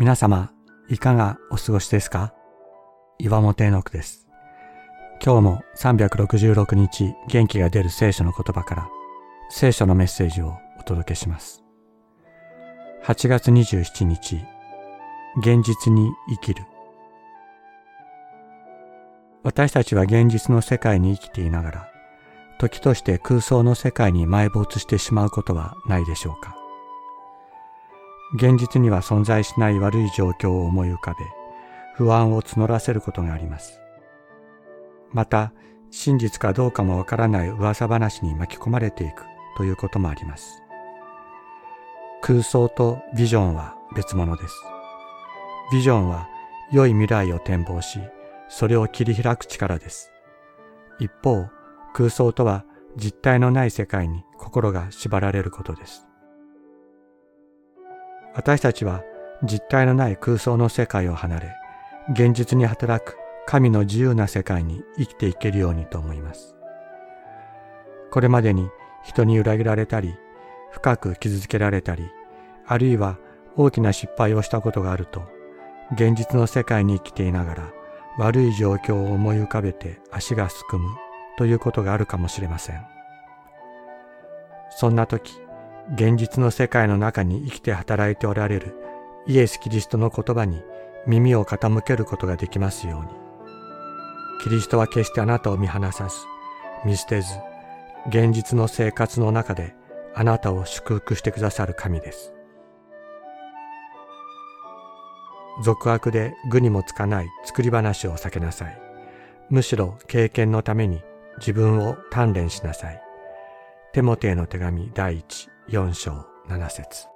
皆様、いかがお過ごしですか？岩本絵の句です。今日も366日元気が出る聖書の言葉から聖書のメッセージをお届けします。8月27日、現実に生きる。私たちは現実の世界に生きていながら、時として空想の世界に埋没してしまうことはないでしょうか？現実には存在しない悪い状況を思い浮かべ、不安を募らせることがあります。また、真実かどうかもわからない噂話に巻き込まれていくということもあります。空想とビジョンは別物です。ビジョンは良い未来を展望し、それを切り開く力です。一方、空想とは実体のない世界に心が縛られることです。私たちは実体のない空想の世界を離れ、現実に働く神の自由な世界に生きていけるようにと思います。これまでに人に裏切られたり、深く傷つけられたり、あるいは大きな失敗をしたことがあると、現実の世界に生きていながら悪い状況を思い浮かべて足がすくむということがあるかもしれません。そんな時、現実の世界の中に生きて働いておられるイエス・キリストの言葉に耳を傾けることができますように。キリストは決してあなたを見放さず、見捨てず、現実の生活の中であなたを祝福してくださる神です。俗悪で具にもつかない作り話を避けなさい。むしろ経験のために自分を鍛錬しなさい。テモテへの手紙第一4章7節。